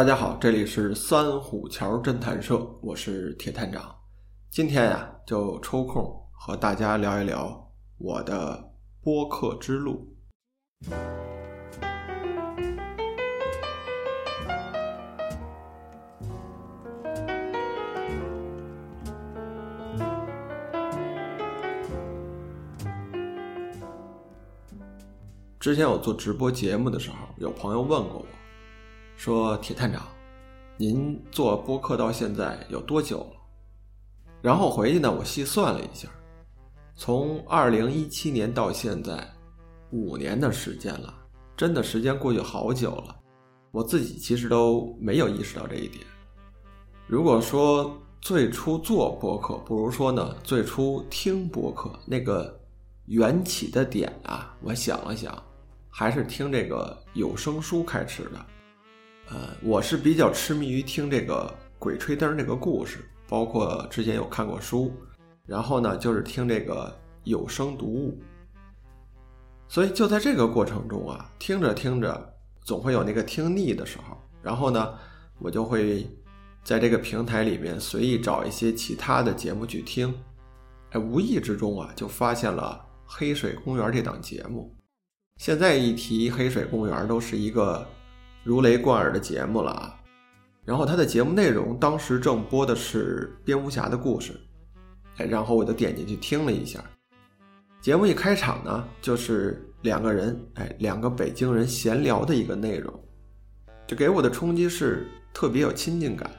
大家好，这里是三虎桥侦探社，我是铁探长。今天呀，就抽空和大家聊一聊我的播客之路。之前我做直播节目的时候，有朋友问过我。说铁探长，您做播客到现在有多久了？然后回去呢，我细算了一下，从二零一七年到现在，五年的时间了，真的时间过去好久了。我自己其实都没有意识到这一点。如果说最初做播客，不如说呢，最初听播客那个缘起的点啊，我想了想，还是听这个有声书开始的。呃，我是比较痴迷于听这个《鬼吹灯》这个故事，包括之前有看过书，然后呢，就是听这个有声读物。所以就在这个过程中啊，听着听着，总会有那个听腻的时候，然后呢，我就会在这个平台里面随意找一些其他的节目去听。哎，无意之中啊，就发现了《黑水公园》这档节目。现在一提《黑水公园》，都是一个。如雷贯耳的节目了啊，然后它的节目内容当时正播的是蝙蝠侠的故事，哎，然后我就点进去听了一下。节目一开场呢，就是两个人，哎，两个北京人闲聊的一个内容，就给我的冲击是特别有亲近感。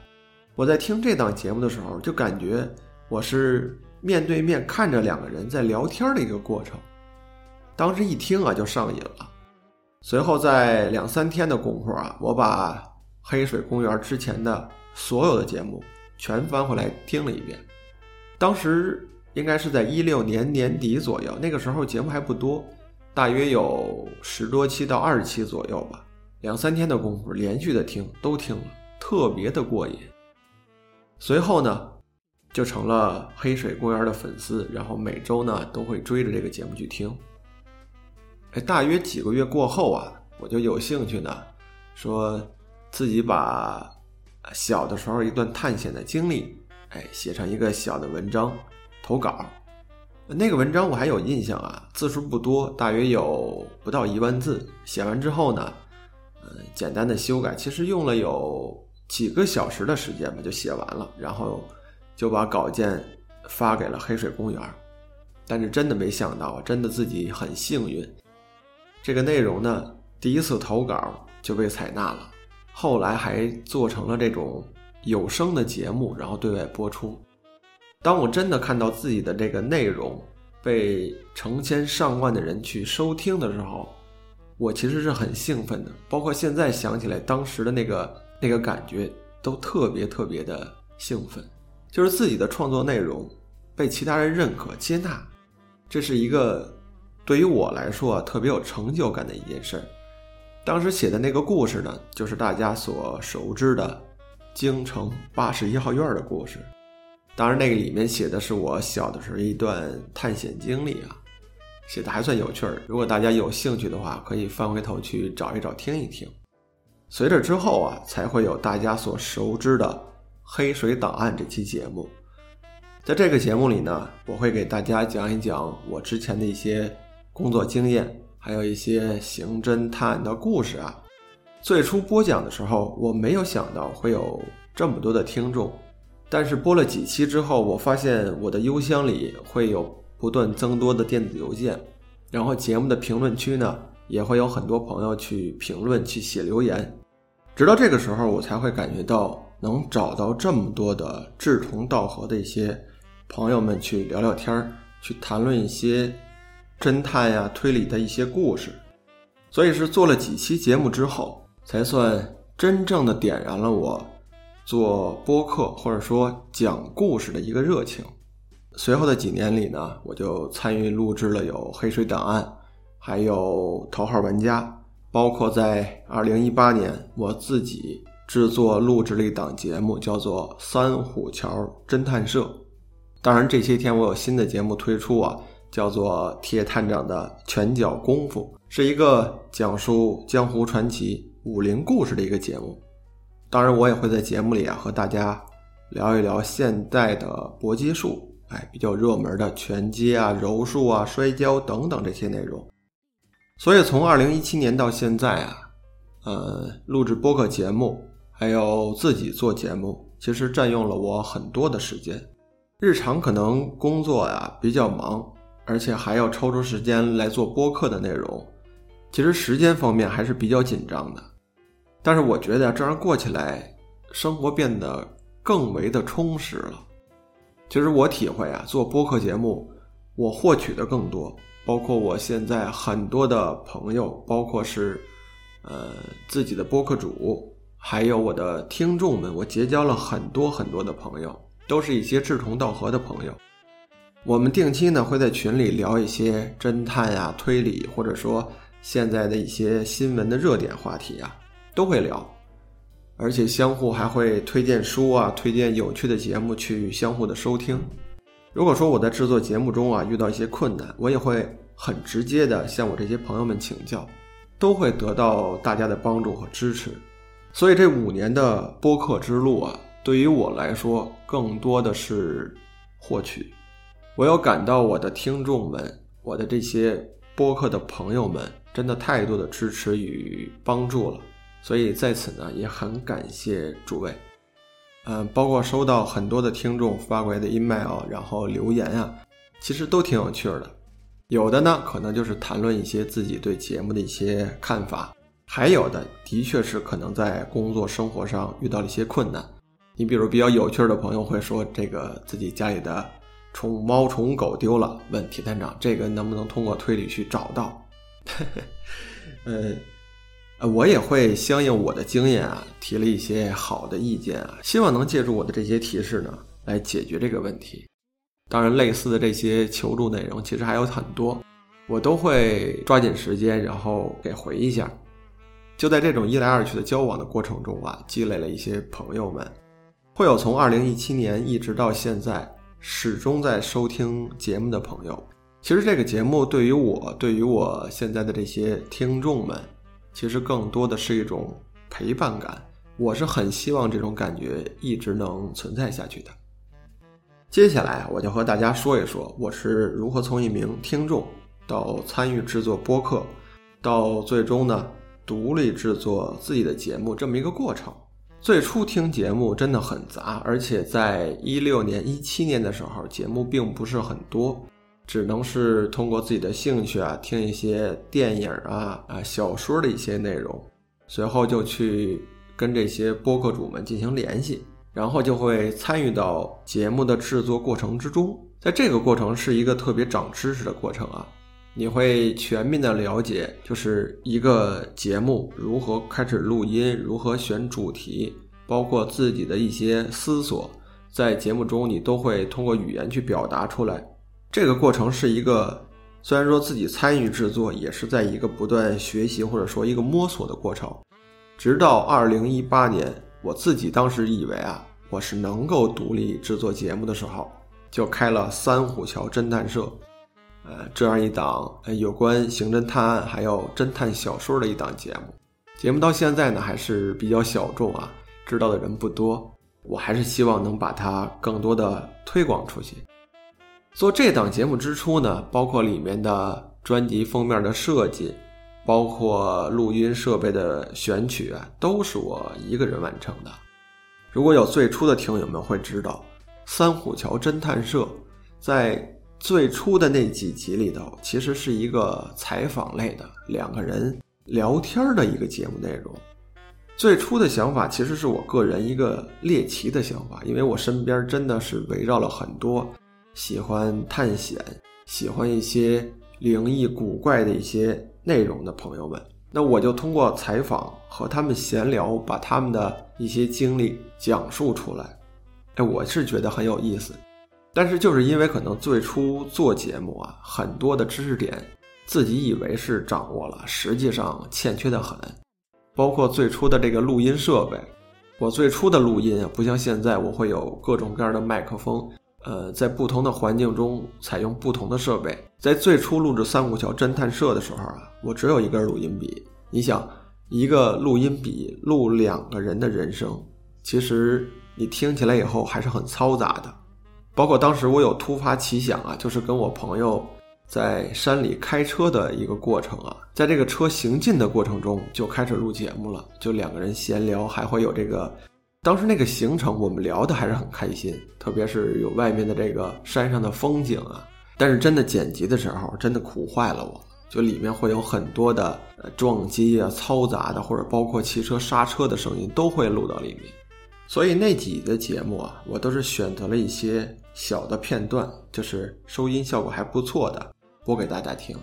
我在听这档节目的时候，就感觉我是面对面看着两个人在聊天的一个过程，当时一听啊就上瘾了。随后，在两三天的功夫啊，我把《黑水公园》之前的所有的节目全翻回来听了一遍。当时应该是在一六年年底左右，那个时候节目还不多，大约有十多期到二十期左右吧。两三天的功夫，连续的听，都听了，特别的过瘾。随后呢，就成了《黑水公园》的粉丝，然后每周呢都会追着这个节目去听。哎，大约几个月过后啊，我就有兴趣呢，说自己把小的时候一段探险的经历，哎，写成一个小的文章投稿。那个文章我还有印象啊，字数不多，大约有不到一万字。写完之后呢，呃，简单的修改，其实用了有几个小时的时间吧，就写完了。然后就把稿件发给了黑水公园。但是真的没想到，真的自己很幸运。这个内容呢，第一次投稿就被采纳了，后来还做成了这种有声的节目，然后对外播出。当我真的看到自己的这个内容被成千上万的人去收听的时候，我其实是很兴奋的。包括现在想起来，当时的那个那个感觉都特别特别的兴奋，就是自己的创作内容被其他人认可接纳，这是一个。对于我来说，特别有成就感的一件事儿。当时写的那个故事呢，就是大家所熟知的京城八十一号院的故事。当然，那个里面写的是我小的时候一段探险经历啊，写的还算有趣儿。如果大家有兴趣的话，可以翻回头去找一找听一听。随着之后啊，才会有大家所熟知的《黑水档案》这期节目。在这个节目里呢，我会给大家讲一讲我之前的一些。工作经验，还有一些刑侦探案的故事啊。最初播讲的时候，我没有想到会有这么多的听众。但是播了几期之后，我发现我的邮箱里会有不断增多的电子邮件，然后节目的评论区呢，也会有很多朋友去评论、去写留言。直到这个时候，我才会感觉到能找到这么多的志同道合的一些朋友们去聊聊天儿，去谈论一些。侦探呀，推理的一些故事，所以是做了几期节目之后，才算真正的点燃了我做播客或者说讲故事的一个热情。随后的几年里呢，我就参与录制了有《黑水档案》，还有《头号玩家》，包括在2018年，我自己制作录制了一档节目，叫做《三虎桥侦探社》。当然，这些天我有新的节目推出啊，叫做《铁探长的拳脚功夫》，是一个讲述江湖传奇、武林故事的一个节目。当然，我也会在节目里啊和大家聊一聊现代的搏击术。哎，比较热门的拳击啊、柔术啊、摔跤等等这些内容。所以从二零一七年到现在啊，呃，录制播客节目，还有自己做节目，其实占用了我很多的时间。日常可能工作呀比较忙，而且还要抽出时间来做播客的内容，其实时间方面还是比较紧张的。但是我觉得这样过起来，生活变得更为的充实了。其实我体会啊，做播客节目，我获取的更多，包括我现在很多的朋友，包括是，呃，自己的播客主，还有我的听众们，我结交了很多很多的朋友，都是一些志同道合的朋友。我们定期呢会在群里聊一些侦探呀、推理，或者说现在的一些新闻的热点话题啊，都会聊。而且相互还会推荐书啊，推荐有趣的节目去相互的收听。如果说我在制作节目中啊遇到一些困难，我也会很直接的向我这些朋友们请教，都会得到大家的帮助和支持。所以这五年的播客之路啊，对于我来说更多的是获取。我有感到我的听众们，我的这些播客的朋友们，真的太多的支持与帮助了。所以在此呢，也很感谢诸位，嗯，包括收到很多的听众发过来的 email，然后留言啊，其实都挺有趣的。有的呢，可能就是谈论一些自己对节目的一些看法；还有的，的确是可能在工作生活上遇到了一些困难。你比如比较有趣的朋友会说，这个自己家里的宠物猫宠物狗丢了，问铁探长，这个能不能通过推理去找到？呃。我也会相应我的经验啊，提了一些好的意见啊，希望能借助我的这些提示呢，来解决这个问题。当然，类似的这些求助内容其实还有很多，我都会抓紧时间，然后给回一下。就在这种一来二去的交往的过程中啊，积累了一些朋友们，会有从二零一七年一直到现在始终在收听节目的朋友。其实这个节目对于我，对于我现在的这些听众们。其实更多的是一种陪伴感，我是很希望这种感觉一直能存在下去的。接下来我就和大家说一说，我是如何从一名听众到参与制作播客，到最终呢独立制作自己的节目这么一个过程。最初听节目真的很杂，而且在一六年、一七年的时候，节目并不是很多。只能是通过自己的兴趣啊，听一些电影啊啊小说的一些内容，随后就去跟这些播客主们进行联系，然后就会参与到节目的制作过程之中。在这个过程是一个特别长知识的过程啊，你会全面的了解，就是一个节目如何开始录音，如何选主题，包括自己的一些思索，在节目中你都会通过语言去表达出来。这个过程是一个，虽然说自己参与制作，也是在一个不断学习或者说一个摸索的过程。直到二零一八年，我自己当时以为啊，我是能够独立制作节目的时候，就开了三虎桥侦探社，呃，这样一档呃有关刑侦探案还有侦探小说的一档节目。节目到现在呢还是比较小众啊，知道的人不多。我还是希望能把它更多的推广出去。做这档节目之初呢，包括里面的专辑封面的设计，包括录音设备的选取啊，都是我一个人完成的。如果有最初的听友们会知道，三虎桥侦探社在最初的那几集里头，其实是一个采访类的两个人聊天的一个节目内容。最初的想法其实是我个人一个猎奇的想法，因为我身边真的是围绕了很多。喜欢探险、喜欢一些灵异古怪的一些内容的朋友们，那我就通过采访和他们闲聊，把他们的一些经历讲述出来。哎，我是觉得很有意思。但是就是因为可能最初做节目啊，很多的知识点自己以为是掌握了，实际上欠缺的很。包括最初的这个录音设备，我最初的录音啊，不像现在我会有各种各样的麦克风。呃，在不同的环境中采用不同的设备。在最初录制《三谷桥侦探社》的时候啊，我只有一根录音笔。你想，一个录音笔录两个人的人生，其实你听起来以后还是很嘈杂的。包括当时我有突发奇想啊，就是跟我朋友在山里开车的一个过程啊，在这个车行进的过程中就开始录节目了，就两个人闲聊，还会有这个。当时那个行程，我们聊的还是很开心，特别是有外面的这个山上的风景啊。但是真的剪辑的时候，真的苦坏了我，就里面会有很多的撞击啊、嘈杂的，或者包括汽车刹车的声音都会录到里面。所以那几的节目啊，我都是选择了一些小的片段，就是收音效果还不错的，播给大家听。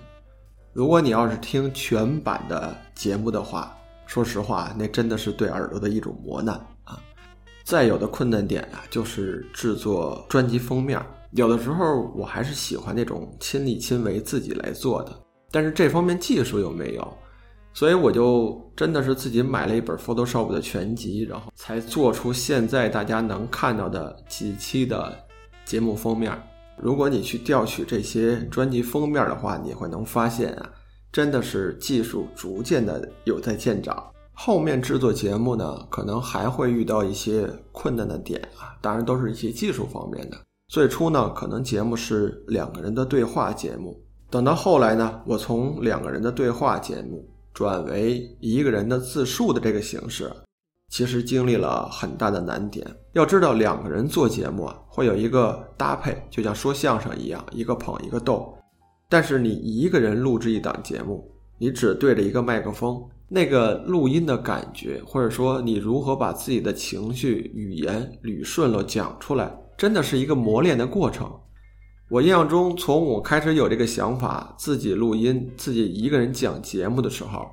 如果你要是听全版的节目的话，说实话，那真的是对耳朵的一种磨难啊。再有的困难点啊，就是制作专辑封面。有的时候我还是喜欢那种亲力亲为自己来做的，但是这方面技术又没有，所以我就真的是自己买了一本 Photoshop 的全集，然后才做出现在大家能看到的几期的节目封面。如果你去调取这些专辑封面的话，你会能发现啊，真的是技术逐渐的有在见长。后面制作节目呢，可能还会遇到一些困难的点啊，当然都是一些技术方面的。最初呢，可能节目是两个人的对话节目，等到后来呢，我从两个人的对话节目转为一个人的自述的这个形式，其实经历了很大的难点。要知道，两个人做节目啊，会有一个搭配，就像说相声一样，一个捧一个逗。但是你一个人录制一档节目，你只对着一个麦克风。那个录音的感觉，或者说你如何把自己的情绪、语言捋顺了讲出来，真的是一个磨练的过程。我印象中，从我开始有这个想法，自己录音、自己一个人讲节目的时候，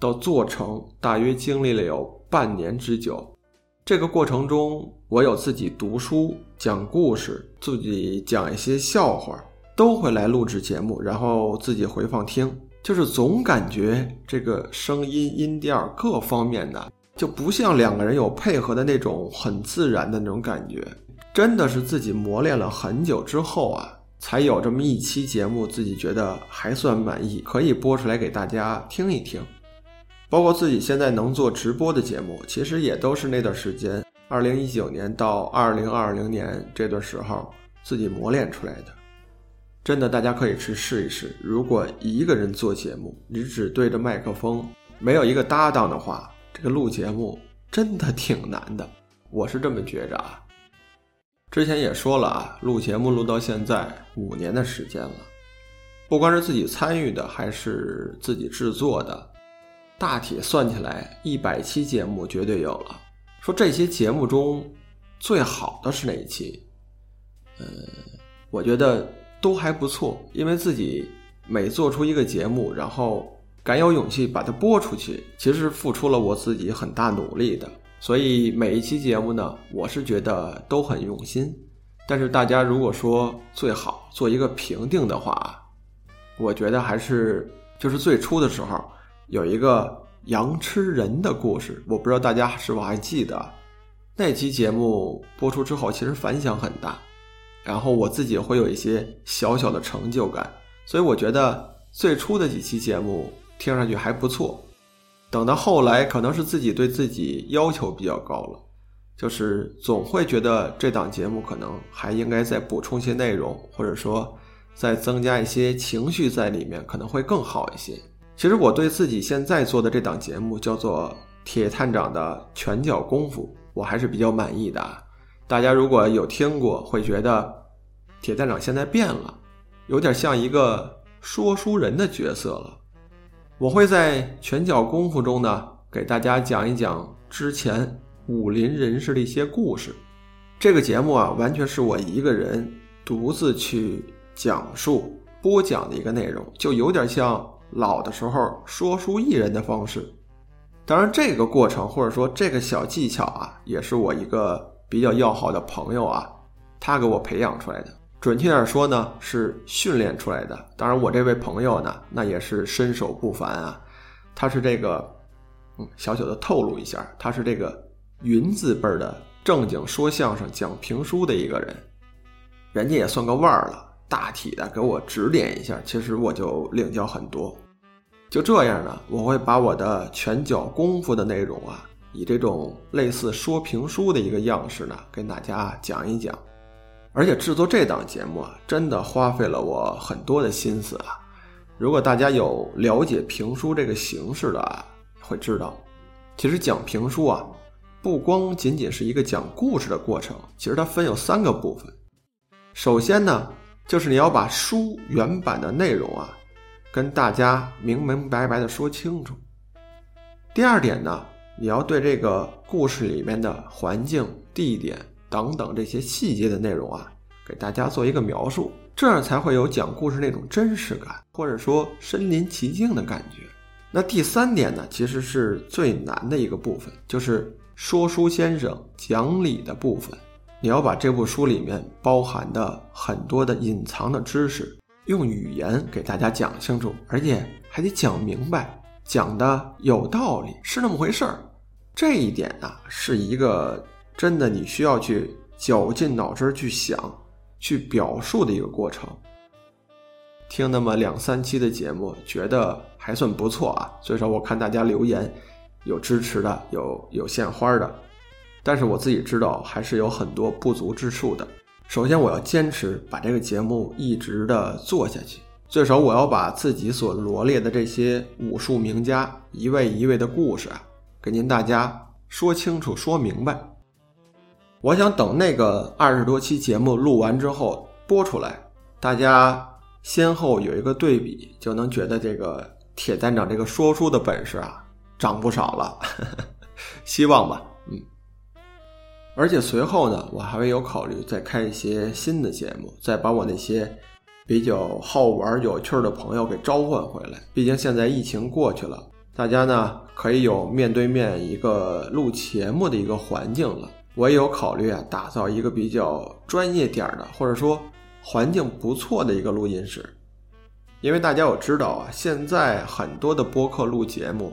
到做成，大约经历了有半年之久。这个过程中，我有自己读书、讲故事，自己讲一些笑话，都会来录制节目，然后自己回放听。就是总感觉这个声音音调各方面的就不像两个人有配合的那种很自然的那种感觉，真的是自己磨练了很久之后啊，才有这么一期节目，自己觉得还算满意，可以播出来给大家听一听。包括自己现在能做直播的节目，其实也都是那段时间，二零一九年到二零二零年这段时候自己磨练出来的。真的，大家可以去试一试。如果一个人做节目，你只对着麦克风，没有一个搭档的话，这个录节目真的挺难的。我是这么觉着啊。之前也说了啊，录节目录到现在五年的时间了，不光是自己参与的，还是自己制作的，大体算起来一百期节目绝对有了。说这些节目中最好的是哪一期？呃，我觉得。都还不错，因为自己每做出一个节目，然后敢有勇气把它播出去，其实付出了我自己很大努力的。所以每一期节目呢，我是觉得都很用心。但是大家如果说最好做一个评定的话，我觉得还是就是最初的时候有一个羊吃人的故事，我不知道大家是否还记得那期节目播出之后，其实反响很大。然后我自己会有一些小小的成就感，所以我觉得最初的几期节目听上去还不错。等到后来，可能是自己对自己要求比较高了，就是总会觉得这档节目可能还应该再补充些内容，或者说再增加一些情绪在里面，可能会更好一些。其实我对自己现在做的这档节目叫做《铁探长的拳脚功夫》，我还是比较满意的。大家如果有听过，会觉得铁探长现在变了，有点像一个说书人的角色了。我会在拳脚功夫中呢，给大家讲一讲之前武林人士的一些故事。这个节目啊，完全是我一个人独自去讲述、播讲的一个内容，就有点像老的时候说书艺人的方式。当然，这个过程或者说这个小技巧啊，也是我一个比较要好的朋友啊，他给我培养出来的。准确点说呢，是训练出来的。当然，我这位朋友呢，那也是身手不凡啊。他是这个，嗯，小小的透露一下，他是这个云字辈的正经说相声、讲评书的一个人，人家也算个腕儿了。大体的给我指点一下，其实我就领教很多。就这样呢，我会把我的拳脚功夫的内容啊，以这种类似说评书的一个样式呢，跟大家讲一讲。而且制作这档节目啊，真的花费了我很多的心思啊。如果大家有了解评书这个形式的，会知道，其实讲评书啊，不光仅仅是一个讲故事的过程，其实它分有三个部分。首先呢，就是你要把书原版的内容啊，跟大家明明白白的说清楚。第二点呢，你要对这个故事里面的环境、地点。等等这些细节的内容啊，给大家做一个描述，这样才会有讲故事那种真实感，或者说身临其境的感觉。那第三点呢，其实是最难的一个部分，就是说书先生讲理的部分。你要把这部书里面包含的很多的隐藏的知识，用语言给大家讲清楚，而且还得讲明白，讲的有道理，是那么回事儿。这一点啊，是一个。真的，你需要去绞尽脑汁去想、去表述的一个过程。听那么两三期的节目，觉得还算不错啊。所以说，我看大家留言有支持的，有有献花的，但是我自己知道还是有很多不足之处的。首先，我要坚持把这个节目一直的做下去，最少我要把自己所罗列的这些武术名家一位一位的故事啊，给您大家说清楚、说明白。我想等那个二十多期节目录完之后播出来，大家先后有一个对比，就能觉得这个铁站长这个说书的本事啊长不少了，希望吧，嗯。而且随后呢，我还会有考虑再开一些新的节目，再把我那些比较好玩有趣的朋友给召唤回来。毕竟现在疫情过去了，大家呢可以有面对面一个录节目的一个环境了。我也有考虑啊，打造一个比较专业点的，或者说环境不错的一个录音室。因为大家我知道啊，现在很多的播客录节目，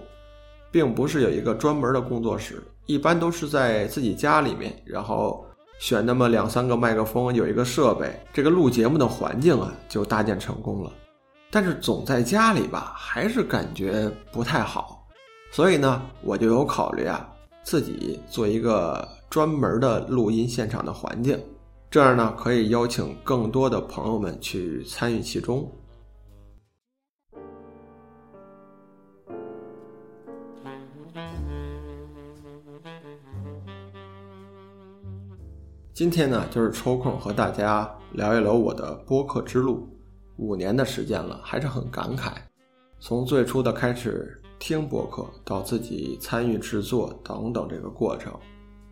并不是有一个专门的工作室，一般都是在自己家里面，然后选那么两三个麦克风，有一个设备，这个录节目的环境啊就搭建成功了。但是总在家里吧，还是感觉不太好，所以呢，我就有考虑啊，自己做一个。专门的录音现场的环境，这样呢可以邀请更多的朋友们去参与其中。今天呢，就是抽空和大家聊一聊我的播客之路。五年的时间了，还是很感慨。从最初的开始听播客，到自己参与制作等等这个过程。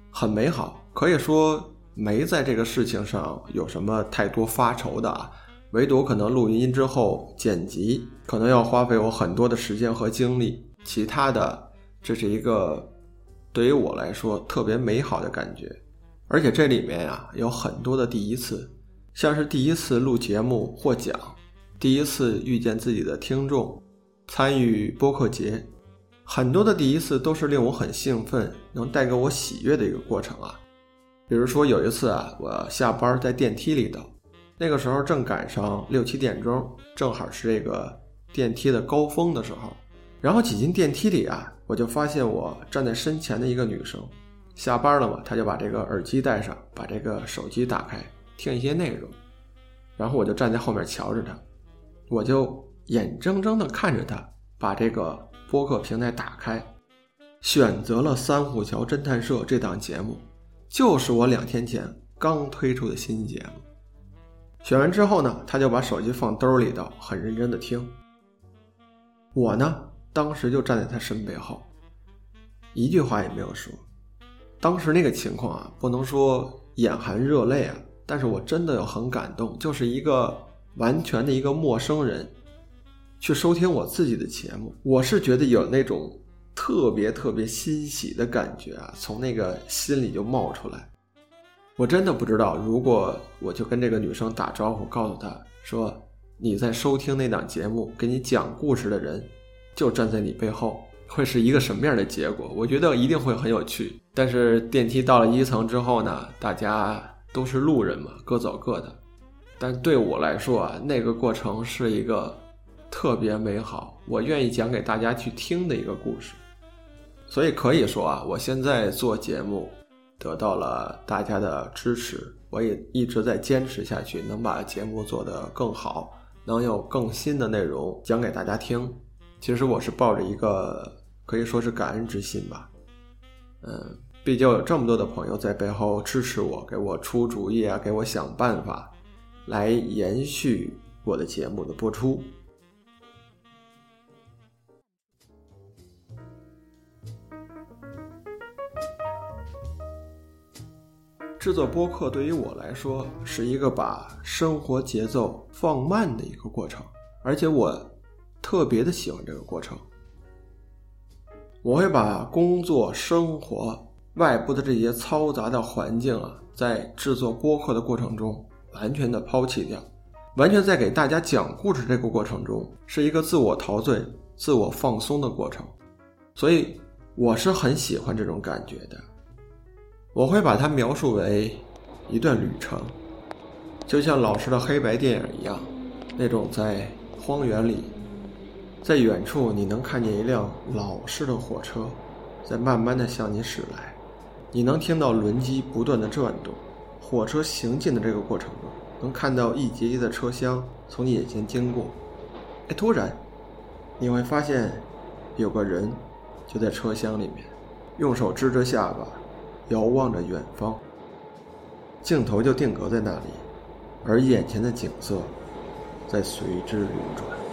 很美好，可以说没在这个事情上有什么太多发愁的啊，唯独可能录音之后剪辑可能要花费我很多的时间和精力，其他的这是一个对于我来说特别美好的感觉，而且这里面呀有很多的第一次，像是第一次录节目获奖，第一次遇见自己的听众，参与播客节。很多的第一次都是令我很兴奋，能带给我喜悦的一个过程啊。比如说有一次啊，我下班在电梯里头，那个时候正赶上六七点钟，正好是这个电梯的高峰的时候。然后挤进电梯里啊，我就发现我站在身前的一个女生，下班了嘛，他就把这个耳机戴上，把这个手机打开听一些内容。然后我就站在后面瞧着他，我就眼睁睁地看着他把这个。播客平台打开，选择了《三虎桥侦探社》这档节目，就是我两天前刚推出的新节目。选完之后呢，他就把手机放兜里头，很认真的听。我呢，当时就站在他身背后，一句话也没有说。当时那个情况啊，不能说眼含热泪啊，但是我真的有很感动，就是一个完全的一个陌生人。去收听我自己的节目，我是觉得有那种特别特别欣喜的感觉啊，从那个心里就冒出来。我真的不知道，如果我就跟这个女生打招呼，告诉她说你在收听那档节目，给你讲故事的人就站在你背后，会是一个什么样的结果？我觉得一定会很有趣。但是电梯到了一层之后呢，大家都是路人嘛，各走各的。但对我来说啊，那个过程是一个特别美好，我愿意讲给大家去听的一个故事。所以可以说啊，我现在做节目。得到了大家的支持，我也一直在坚持下去，能把节目做得更好，能有更新的内容讲给大家听。其实我是抱着一个可以说是感恩之心吧，嗯，毕竟有这么多的朋友在背后支持我，给我出主意啊，给我想办法，来延续我的节目的播出。制作播客对于我来说是一个把生活节奏放慢的一个过程，而且我特别的喜欢这个过程。我会把工作、生活、外部的这些嘈杂的环境啊，在制作播客的过程中完全的抛弃掉，完全在给大家讲故事这个过程中是一个自我陶醉、自我放松的过程，所以我是很喜欢这种感觉的。我会把它描述为一段旅程，就像老式的黑白电影一样，那种在荒原里，在远处你能看见一辆老式的火车在慢慢的向你驶来，你能听到轮机不断的转动，火车行进的这个过程中，能看到一节节的车厢从你眼前经过，哎，突然你会发现有个人就在车厢里面，用手支着下巴。遥望着远方，镜头就定格在那里，而眼前的景色在随之流转。